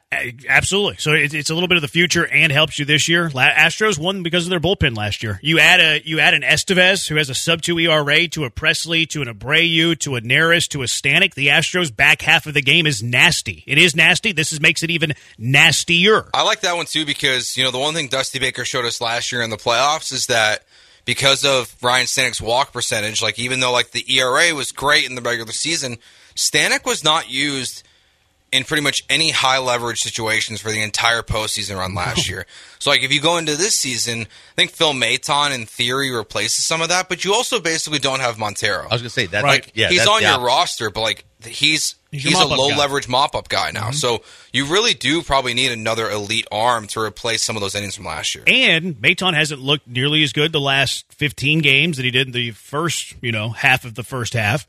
Absolutely. So it's a little bit of the future and helps you this year. Astros won because of their bullpen last year. You add a you add an Estevez who has a sub two ERA to a Pressly to an Abreu to a Neris to a Stanek. The Astros back half of the game is nasty. It is nasty. This is, makes it even nastier. I like that one too because you know the one thing Dusty Baker showed us last year in the playoffs is that because of Ryan Stanek's walk percentage, like even though like the ERA was great in the regular season, Stanek was not used in pretty much any high leverage situations for the entire postseason run last year. So like if you go into this season, I think Phil Maton in theory replaces some of that, but you also basically don't have Montero. I was going to say that. Right. Like, yeah, he's on your opposite. roster, but like he's He's he's, a low guy. leverage mop up guy now. Mm-hmm. So you really do probably need another elite arm to replace some of those innings from last year. And Maton hasn't looked nearly as good the last 15 games that he did in the first, you know, half of the first half.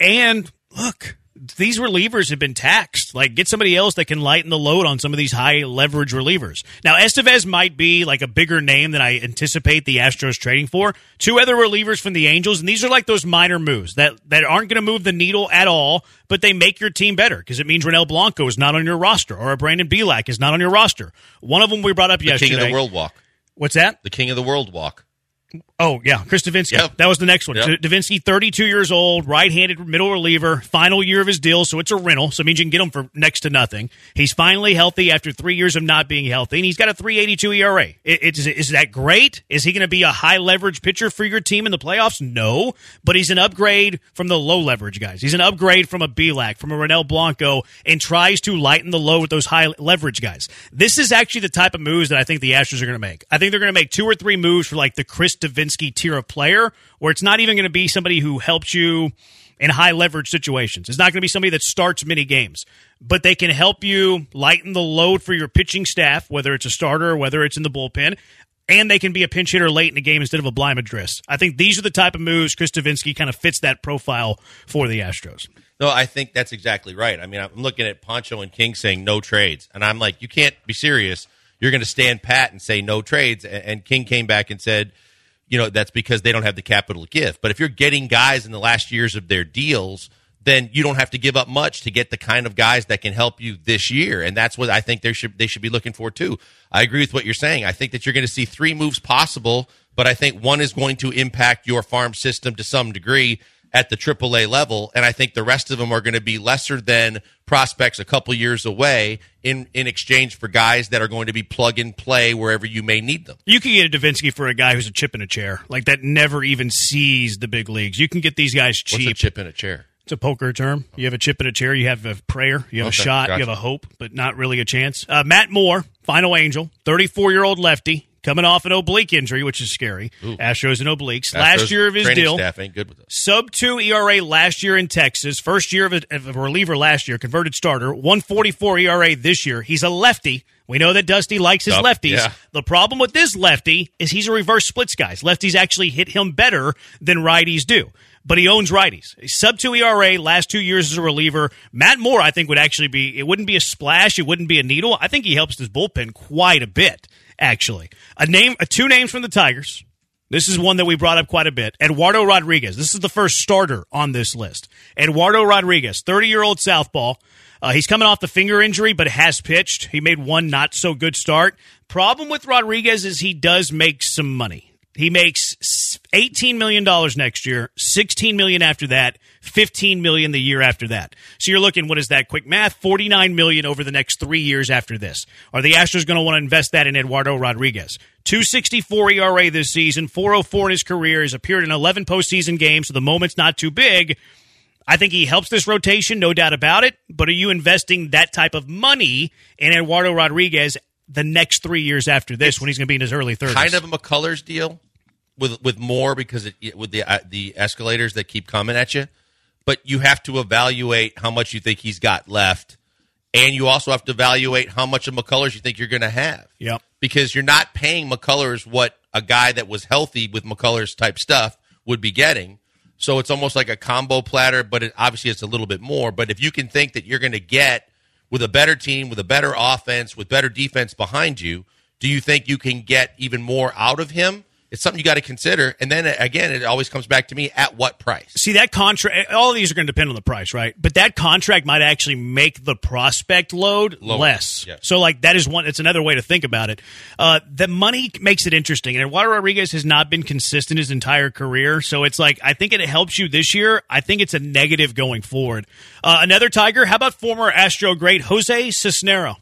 And look, these relievers have been taxed. Like, get somebody else that can lighten the load on some of these high leverage relievers. Now, Estevez might be like a bigger name than I anticipate the Astros trading for. Two other relievers from the Angels, and these are like those minor moves that, that aren't going to move the needle at all, but they make your team better because it means Ronel Blanco is not on your roster or a Brandon Bielak is not on your roster. One of them we brought up The yesterday. king of the world walk. What's that? The king of the world walk. Oh yeah, Chris Devenski. Yep. That was the next one. Yep. Devenski, 32 years old, right-handed middle reliever, final year of his deal, so it's a rental. So it means you can get him for next to nothing. He's finally healthy after three years of not being healthy, and he's got a 3.82 ERA. It, it's, is that great? Is he going to be a high leverage pitcher for your team in the playoffs? No, but he's an upgrade from the low leverage guys. He's an upgrade from a Bielak, from a Ronel Blanco, and tries to lighten the load with those high leverage guys. This is actually the type of moves that I think the Astros are going to make. I think they're going to make two or three moves for like the Chris Devenski tier of player, where it's not even going to be somebody who helps you in high leverage situations. It's not going to be somebody that starts many games, but they can help you lighten the load for your pitching staff, whether it's a starter or whether it's in the bullpen. And they can be a pinch hitter late in the game instead of a Bligh Madris. I think these are the type of moves Chris Devenski kind of fits that profile for the Astros. No, I think that's exactly right. I mean, I'm looking at Poncho and King saying no trades, and I'm like, you can't be serious. You're going to stand pat and say no trades. And and King came back and said, you know, that's because they don't have the capital give. But if you're getting guys in the last years of their deals, then you don't have to give up much to get the kind of guys that can help you this year. And that's what I think they should they should be looking for too. I agree with what you're saying. I think that you're going to see three moves possible, but I think one is going to impact your farm system to some degree at the AAA level, and I think the rest of them are going to be lesser than prospects a couple years away in in exchange for guys that are going to be plug and play wherever you may need them. You can get a Devenski for a guy who's a chip in a chair, like that never even sees the big leagues. You can get these guys What's a cheap. chip in a chair? It's a poker term. You have a chip in a chair. You have a prayer. You have a shot. gotcha. You have a hope, but not really a chance. Uh, Matt Moore, final angel, 34 year old lefty, coming off an oblique injury, which is scary. Astros and obliques. Last year of his deal. staff ain't good with us. Sub two ERA last year in Texas. First year of a, of a reliever last year, converted starter. 144 ERA this year. He's a lefty. We know that Dusty likes his lefties. yeah. The problem with this lefty is he's a reverse splits guy. Lefties actually hit him better than righties do. But he owns righties. Sub two ERA last two years as a reliever. Matt Moore, I think, would actually be. It wouldn't be a splash. It wouldn't be a needle. I think he helps his bullpen quite a bit. Actually, a name, two names from the Tigers. This is one that we brought up quite a bit. Eduardo Rodriguez. This is the first starter on this list. Eduardo Rodriguez, 30 year old Southpaw. Uh, he's coming off the finger injury, but has pitched. He made one not so good start. Problem with Rodriguez is he does make some money. He makes $18 million next year, 16 million after that, 15 million the year after that. So you're looking, what is that? Quick math, 49 million over the next three years after this. Are the Astros going to want to invest that in Eduardo Rodriguez? 264 ERA this season, 404 in his career. He's appeared in 11 postseason games, so the moment's not too big. I think he helps this rotation, no doubt about it. But are you investing that type of money in Eduardo Rodriguez the next three years after this when he's going to be in his early 30s? Kind of a McCullers deal with with more because it, with the uh, the escalators that keep coming at you, but you have to evaluate how much you think he's got left, and you also have to evaluate how much of McCullers you think you're going to have. Yep. because you're not paying McCullers what a guy that was healthy with McCullers type stuff would be getting. So it's almost like a combo platter, but it, obviously it's a little bit more. But if you can think that you're going to get with a better team, with a better offense, with better defense behind you, do you think you can get even more out of him? It's something you got to consider. And then again, it always comes back to me at what price? See that contract. All of these are going to depend on the price, right? But that contract might actually make the prospect load Lower, less. yes. So, like that is one. It's another way to think about it. Uh, the money makes it interesting, and Eduardo Rodriguez has not been consistent his entire career. So it's like I think it helps you this year. I think it's a negative going forward. Uh, another Tiger. How about former Astro great Jose Cisnero?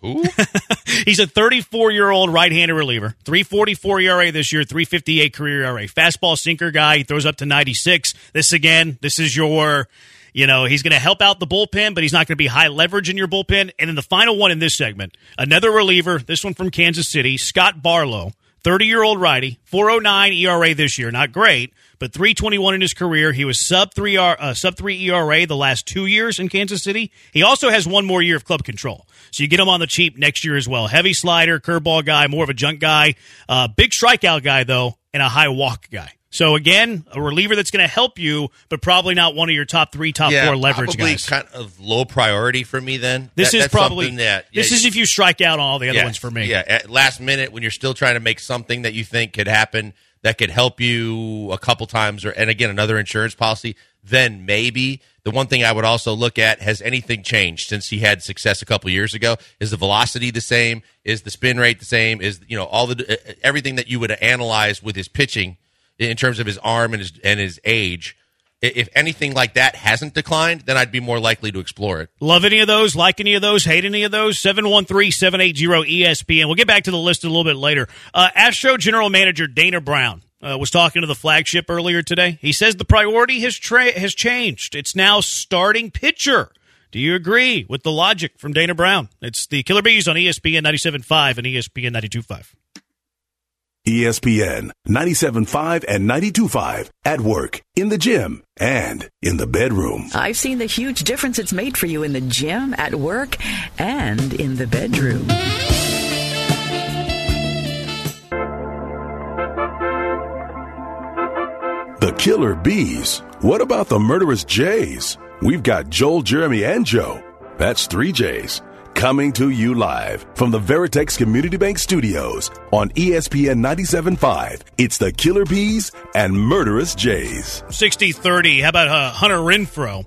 Who? He's a 34 year old right handed reliever. 344 ERA this year, 358 career ERA. Fastball sinker guy. He throws up to 96. This again, this is your, you know, he's going to help out the bullpen, but he's not going to be high leverage in your bullpen. And then the final one in this segment, another reliever, this one from Kansas City, Scott Barlow. 30 year old righty, 409 ERA this year. Not great, but 321 in his career. He was sub 3 uh, sub 3 ERA the last two years in Kansas City. He also has one more year of club control. So you get him on the cheap next year as well. Heavy slider, curveball guy, more of a junk guy. Uh, big strikeout guy, though, and a high walk guy. So again, a reliever that's going to help you, but probably not one of your top three, top four leverage probably guys. kind of low priority for me. Then This That- is probably that this is if you strike out on all the other yeah, ones for me. Yeah, at last minute when you're still trying to make something that you think could happen, that could help you a couple times, or and again another insurance policy, then maybe. The one thing I would also look at has anything changed since he had success a couple years ago? Is the velocity the same? Is the spin rate the same? Is you know all the everything that you would analyze with his pitching in terms of his arm and his and his age? If anything like that hasn't declined, then I'd be more likely to explore it. Love any of those? Like any of those? Hate any of those? 713-780-ESPN. We'll get back to the list a little bit later. Uh, Astro General Manager Dana Brown uh, was talking to the flagship earlier today. He says the priority has tra- has changed. It's now starting pitcher. Do you agree with the logic from Dana Brown? It's the Killer Bees on ESPN 97.5 and ESPN 92.5. ESPN 97.5 and 92.5 at work, in the gym, and in the bedroom. I've seen the huge difference it's made for you in the gym, at work, and in the bedroom. Killer Bees. What about the murderous Jays? We've got Joel, Jeremy, and Joe. That's three J's. Coming to you live from the Veritex Community Bank Studios on ESPN 97.5. It's the Killer Bees and Murderous Jays. 60 30. How about uh, Hunter Renfroe?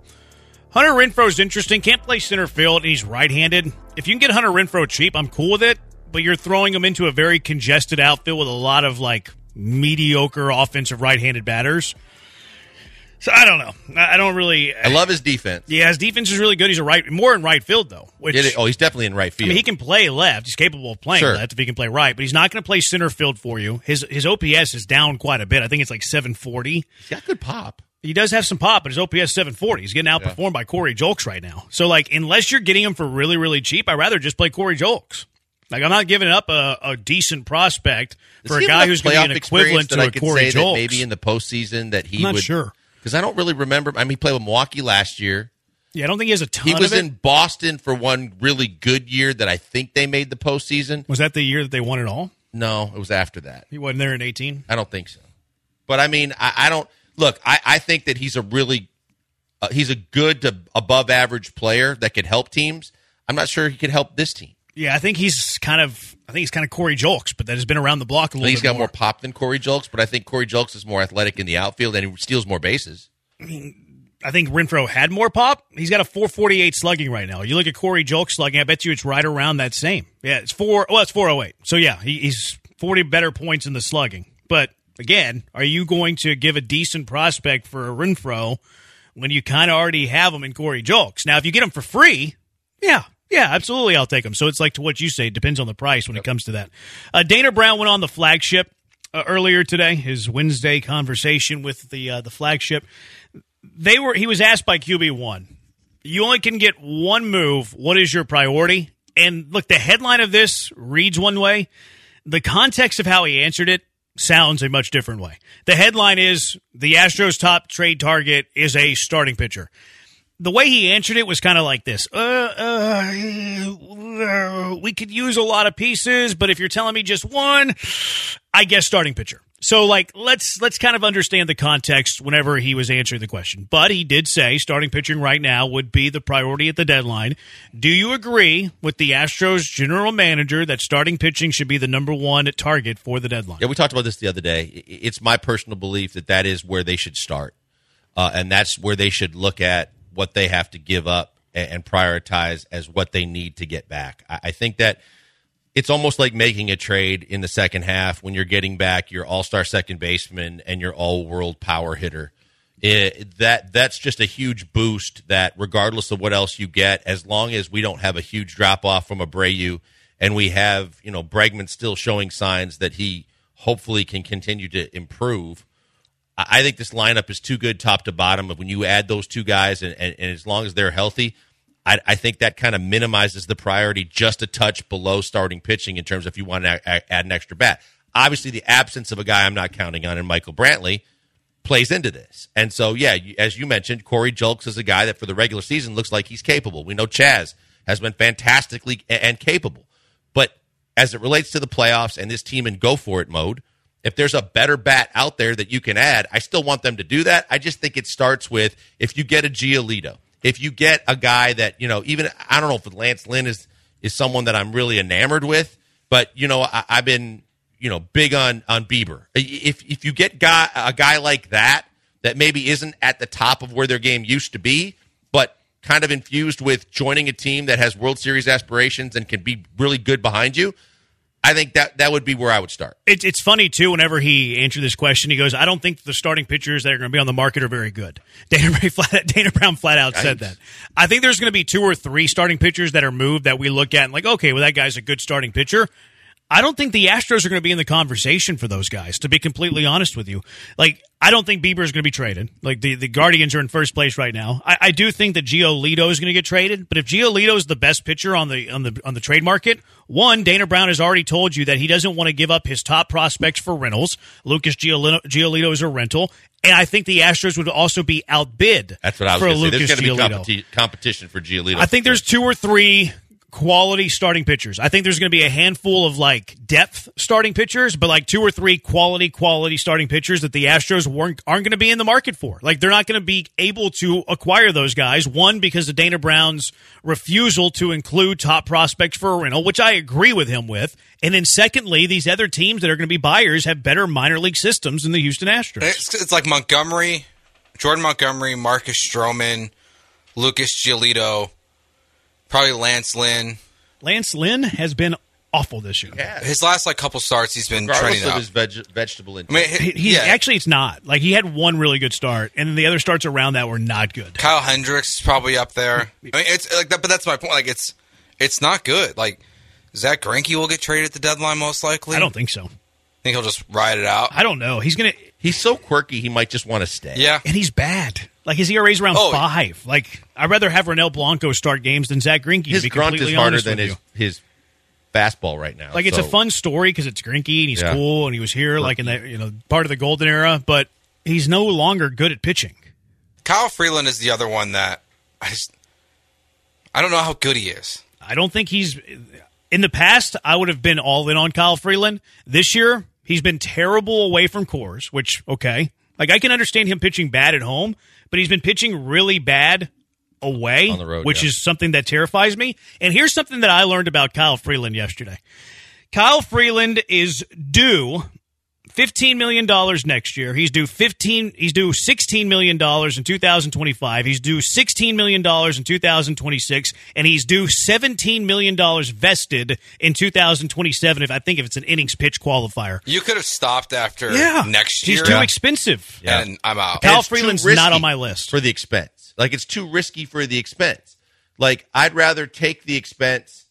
Hunter Renfroe's interesting. Can't play center field, and he's right handed. If you can get Hunter Renfroe cheap, I'm cool with it, but you're throwing him into a very congested outfield with a lot of like mediocre offensive right handed batters. So I don't know. I I don't really. I love his defense. Yeah, his defense is really good. He's a right, more in right field though. Which It- oh, he's definitely in right I field. mean, he can play left. He's capable of playing Sure. left if he can play right, but he's not going to play center field for you. His his OPS is down quite a bit. I think it's like 740. He's got good pop. He does have some pop, but his OPS 740. He's getting outperformed by Corey Julks right now. So, like, unless you're getting him for really, really cheap, I'd rather just play Corey Julks. Like, I'm not giving up a, a decent prospect for a guy enough who's going to be playoff an experience equivalent that to I a could Corey say that Julks. maybe in the postseason that he I'm not would. sure. because I don't really remember. I mean, he played with Milwaukee last year. yeah, I don't think he has a ton of He was of it. in Boston for one really good year that I think they made the postseason. was that the year that they won it all? No, it was after that. He wasn't there in 18. I don't think so. But I mean, I, I don't look. I, I think that he's a really uh, he's a good to above average player that could help teams. I'm not sure he could help this team. Yeah, I think he's kind of, I think he's kind of Corey Julks, but that has been around the block a I little think he's got more pop than Corey Julks, but I think Corey Julks is more athletic in the outfield and he steals more bases. I mean, I think Renfroe had more pop. He's got a 448 slugging right now. You look at Corey Julks slugging, I bet you it's right around that same. Yeah, it's four. Well, it's 408. So yeah, he, he's 40 better points in the slugging. But again, are you going to give a decent prospect for a Renfroe when you kind of already have him in Corey Julks? Now, if you get him for free, yeah. Yeah, absolutely. I'll take them. So it's like to what you say. It depends on the price when it comes to that. Uh, Dana Brown went on the flagship uh, earlier today. His Wednesday conversation with the uh, the flagship they were he was asked by QB1 you only can get one move what is your priority and look the headline of this reads one way the context of how he answered it sounds a much different way the headline is the astros top trade target is a starting pitcher the way he answered it was kind of like this. Uh, uh, we could use a lot of pieces, but if you're telling me just one, I guess starting pitcher. So like let's let's kind of understand the context whenever he was answering the question. But he did say starting pitching right now would be the priority at the deadline. Do you agree with the Astros general manager that starting pitching should be the number one target for the deadline? Yeah, we talked about this the other day. It's my personal belief that that is where they should start, uh, and that's where they should look at what they have to give up and, prioritize as what they need to get back. I, I think that it's almost like making a trade in the second half when you're getting back your all-star second baseman and your all-world power hitter. It, that that's just a huge boost. That regardless of what else you get, as long as we don't have a huge drop off from Abreu, and we have you know Bregman still showing signs that he hopefully can continue to improve. I think this lineup is too good top to bottom. When you add those two guys, and, and, and as long as they're healthy, I, I think that kind of minimizes the priority just a touch below starting pitching in terms of if you want to a- add an extra bat. Obviously, the absence of a guy I'm not counting on in Michael Brantley plays into this. And so, yeah, as you mentioned, Corey Julks is a guy that for the regular season looks like he's capable. We know Chas has been fantastically and capable. But as it relates to the playoffs and this team in go for it mode, if there's a better bat out there that you can add, I still want them to do that. I just think it starts with if you get a Giolito, if you get a guy that, you know, even I don't know if Lance Lynn is is someone that I'm really enamored with, but you know, I, I've been you know big on on Bieber. If if you get guy, a guy like that that maybe isn't at the top of where their game used to be, but kind of infused with joining a team that has World Series aspirations and can be really good behind you. I think that that would be where I would start. It, it's funny too. Whenever he answered this question, he goes, "I don't think the starting pitchers that are going to be on the market are very good." Dana, flat, Dana Brown flat out said that. I think there's going to be two or three starting pitchers that are moved that we look at and like, okay, well that guy's a good starting pitcher. I don't think the Astros are going to be in the conversation for those guys. To be completely honest with you, like I don't think Bieber is going to be traded. Like the, the Guardians are in first place right now. I, I do think that Giolito is going to get traded. But if Giolito is the best pitcher on the on the on the trade market, one Dana Brown has already told you that he doesn't want to give up his top prospects for rentals. Lucas Giolito, Giolito is a rental. And I think the Astros would also be outbid. That's what I was for to say. Lucas There's going to be competi- competition for Giolito. I think there's two or three quality starting pitchers. I think there's going to be a handful of like depth starting pitchers, but like two or three quality quality starting pitchers that the Astros weren't aren't going to be in the market for. Like they're not going to be able to acquire those guys. One because of Dana Brown's refusal to include top prospects for a rental, which I agree with him with. And then secondly, these other teams that are going to be buyers have better minor league systems than the Houston Astros. It's, it's like Montgomery, Jordan Montgomery, Marcus Stroman, Lucas Giolito, probably Lance Lynn. Lance Lynn has been awful this year. His last like couple starts, he's been regardless trending of up. his veg- vegetable I intake. mean, He- he, He's yeah, actually it's not like he had one really good start, and then the other starts around that were not good. Kyle Hendricks is probably up there. I mean, it's like that, but that's my point. Like, it's it's not good. Like Zack Greinke will get traded at the deadline most likely. I don't think so. Think he'll just ride it out. I don't know. He's gonna, He's so quirky, he might just want to stay. Yeah, and he's bad. Like his ERA's around Oh. five. Like I'd rather have Ronel Blanco start games than Zack Greinke. his to be grunt is completely harder honest than with his you. his fastball right now. Like it's a so- fun story because it's Greinke and he's Yeah. cool and he was here like in the you know part of the golden era, but he's no longer good at pitching. Kyle Freeland is the other one that I just I don't know how good he is. I don't think he's in the past. I would have been all in on Kyle Freeland. This year, he's been terrible away from Coors. Which okay, like I can understand him pitching bad at home, but he's been pitching really bad away On the road, which yeah. is something that terrifies me. And here's something that I learned about Kyle Freeland yesterday. Kyle Freeland is due fifteen million dollars next year. He's due fifteen. He's due sixteen million dollars in two thousand twenty-five. He's due sixteen million dollars in two thousand twenty-six, and he's due seventeen million dollars vested in two thousand twenty-seven. If I think if it's an innings pitch qualifier, You could have stopped after yeah, next year. he's year, too expensive. and I'm out. Kyle And Freeland's not on my list. for the expense. Like it's too risky for the expense. Like I'd rather take the expense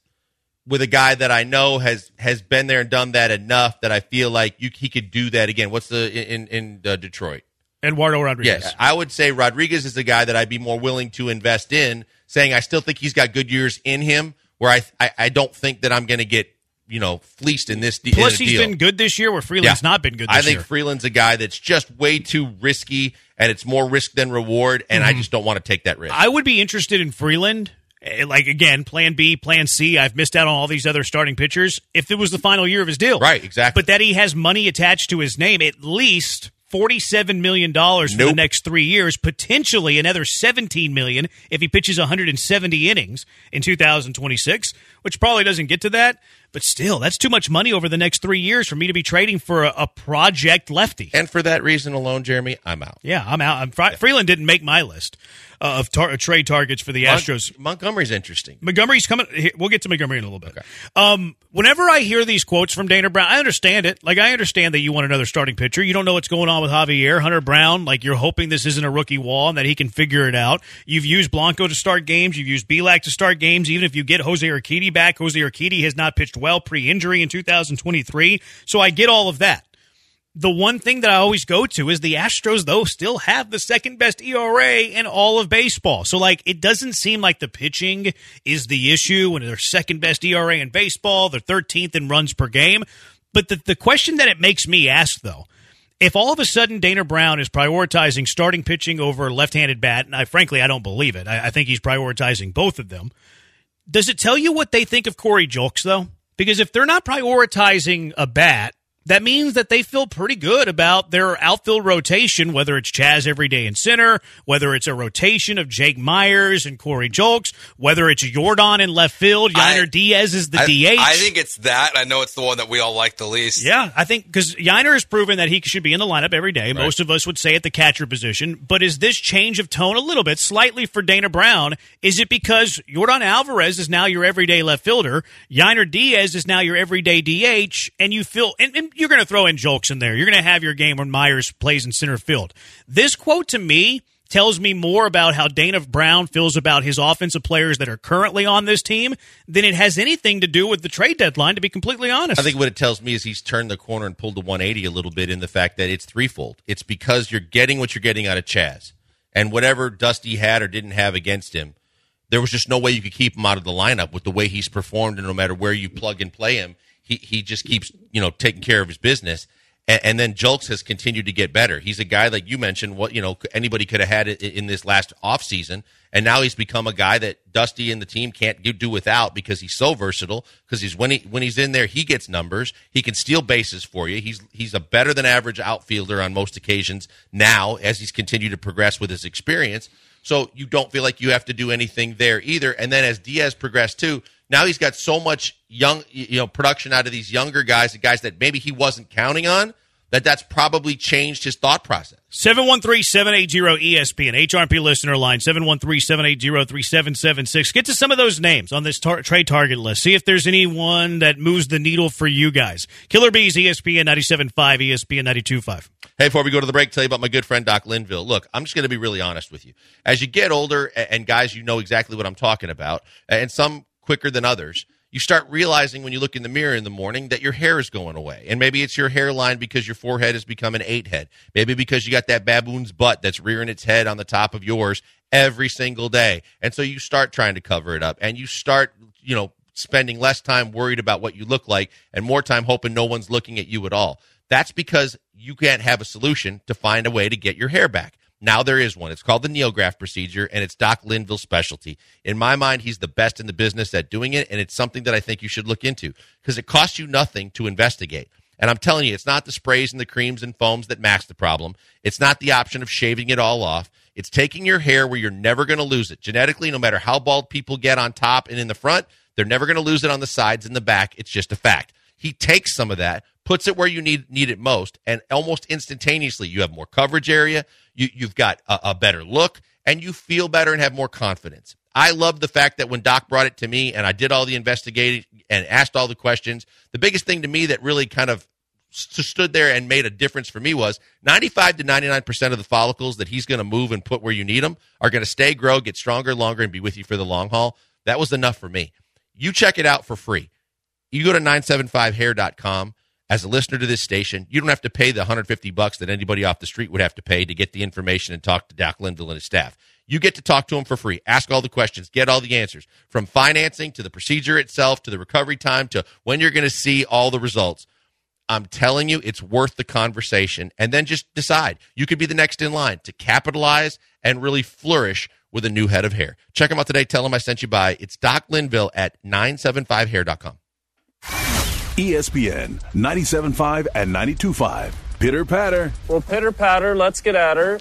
with a guy that I know has has been there and done that enough that I feel like you he could do that again. What's the in in uh, Detroit? Eduardo Rodriguez. Yeah, I would say Rodriguez is the guy that I'd be more willing to invest in. Saying I still think he's got good years in him. Where I I, I don't think that I'm going to get you know fleeced in this. de- Plus, in he's deal. been good this year, where Freeland's Yeah. not been good. This I think year. Freeland's a guy that's just way too risky, and it's more risk than reward, and I just don't want to take that risk. Mm-hmm. I would be interested in Freeland. Eh, Like again, Plan B, Plan C. I've missed out on all these other starting pitchers. If it was the final year of his deal, Right, exactly. But that he has money attached to his name, at least forty-seven million dollars for the next three years. Potentially another seventeen million if he pitches one hundred and seventy innings in two thousand twenty-six, which probably doesn't get to that. But still, that's too much money over the next three years for me to be trading for a, a project lefty. and for that reason alone, Jeremy, I'm out. yeah, I'm out. I'm, Fre- Freeland didn't make my list uh, of tar- trade targets for the Mon- Astros. Montgomery's interesting. Montgomery's coming. We'll get to Montgomery in a little bit. Um, whenever I hear these quotes from Dana Brown, I understand it. Like I understand that you want another starting pitcher. You don't know what's going on with Javier Hunter Brown. Like you're hoping this isn't a rookie wall and that he can figure it out. You've used Blanco to start games. You've used Bielak to start games. Even if you get Jose Urquidy back, Jose Urquidy has not pitched well pre-injury in 2023. So I get all of that. The one thing that I always go to is the Astros, though, still have the second best ERA in all of baseball. So, like, it doesn't seem like the pitching is the issue when they're second best ERA in baseball, they're 13th in runs per game. But the, the question that it makes me ask, though, if all of a sudden Dana Brown is prioritizing starting pitching over left handed bat, and I frankly, I don't believe it, I, I think he's prioritizing both of them. Does it tell you what they think of Corey Julks, though? Because if they're not prioritizing a bat that means that they feel pretty good about their outfield rotation, whether it's Chas every day in center, whether it's a rotation of Jake Meyers and Corey Julks, whether it's Yordan in left field, Yainer Diaz is the I, DH. I think it's that. I know it's the one that we all like the least. Yeah, I think because Yainer has proven that he should be in the lineup every day. Most of us would say at the catcher position. But is this change of tone a little bit, slightly for Dana Brown? Is it because Yordan Alvarez is now your everyday left fielder, Yainer Diaz is now your everyday DH, and you feel and, and you're going to throw in Julks in there. You're going to have your game when Meyers plays in center field. This quote to me tells me more about how Dana Brown feels about his offensive players that are currently on this team than it has anything to do with the trade deadline, to be completely honest. I think what it tells me is he's turned the corner and pulled the 180 a little bit in the fact that it's threefold. It's because you're getting what you're getting out of Chas. And whatever Dusty had or didn't have against him, there was just no way you could keep him out of the lineup with the way he's performed. And no matter where you plug and play him, he, he just keeps, you know, taking care of his business. And, and then Julks has continued to get better. He's a guy like you mentioned. What you know, anybody could have had it in this last off season, and now he's become a guy that Dusty and the team can't do without because he's so versatile. Because he's when he when he's in there, he gets numbers. He can steal bases for you. He's he's a better than average outfielder on most occasions now as he's continued to progress with his experience. So you don't feel like you have to do anything there either. And then as Diaz progressed too, now he's got so much young, you know, production out of these younger guys, the guys that maybe he wasn't counting on, that that's probably changed his thought process. 713-780-ESPN, HRP listener line, 713-780-3776. Get to some of those names on this tar- trade target list. See if there's anyone that moves the needle for you guys. Killer Bees, ESPN 97.5, ESPN 92.5. Hey, before we go to the break, tell you about my good friend Doc Linville. Look, I'm just going to be really honest with you. As you get older, and guys, you know exactly what I'm talking about, and some quicker than others, you start realizing when you look in the mirror in the morning that your hair is going away. And maybe it's your hairline because your forehead has become an eight head. Maybe because you got that baboon's butt that's rearing its head on the top of yours every single day. And so you start trying to cover it up and you start, you know, spending less time worried about what you look like and more time hoping no one's looking at you at all. That's because you can't have a solution to find a way to get your hair back. Now there is one. It's called the NeoGraft procedure, and it's Doc Linville's specialty. In my mind, he's the best in the business at doing it, and it's something that I think you should look into because it costs you nothing to investigate. And I'm telling you, it's not the sprays and the creams and foams that mask the problem. It's not the option of shaving it all off. It's taking your hair where you're never going to lose it. Genetically, no matter how bald people get on top and in the front, they're never going to lose it on the sides and the back. It's just a fact. He takes some of that, puts it where you need need it most, and almost instantaneously you have more coverage area, you, you've got a, a better look, and you feel better and have more confidence. I love the fact that when Doc brought it to me and I did all the investigating and asked all the questions, the biggest thing to me that really kind of stood there and made a difference for me was 95 to 99% of the follicles that he's going to move and put where you need them are going to stay, grow, get stronger, longer, and be with you for the long haul. That was enough for me. You check it out for free. You go to 975hair.com as a listener to this station, you don't have to pay the 150 bucks that anybody off the street would have to pay to get the information and talk to Doc Linville and his staff. You get to talk to him for free, ask all the questions, get all the answers from financing to the procedure itself to the recovery time to when you're going to see all the results. I'm telling you, it's worth the conversation. And then just decide. You could be the next in line to capitalize and really flourish with a new head of hair. Check him out today. Tell him I sent you by. It's Doc Linville at 975hair.com. ESPN 97.5 and 92.5. Pitter patter. Well, pitter patter, let's get at her.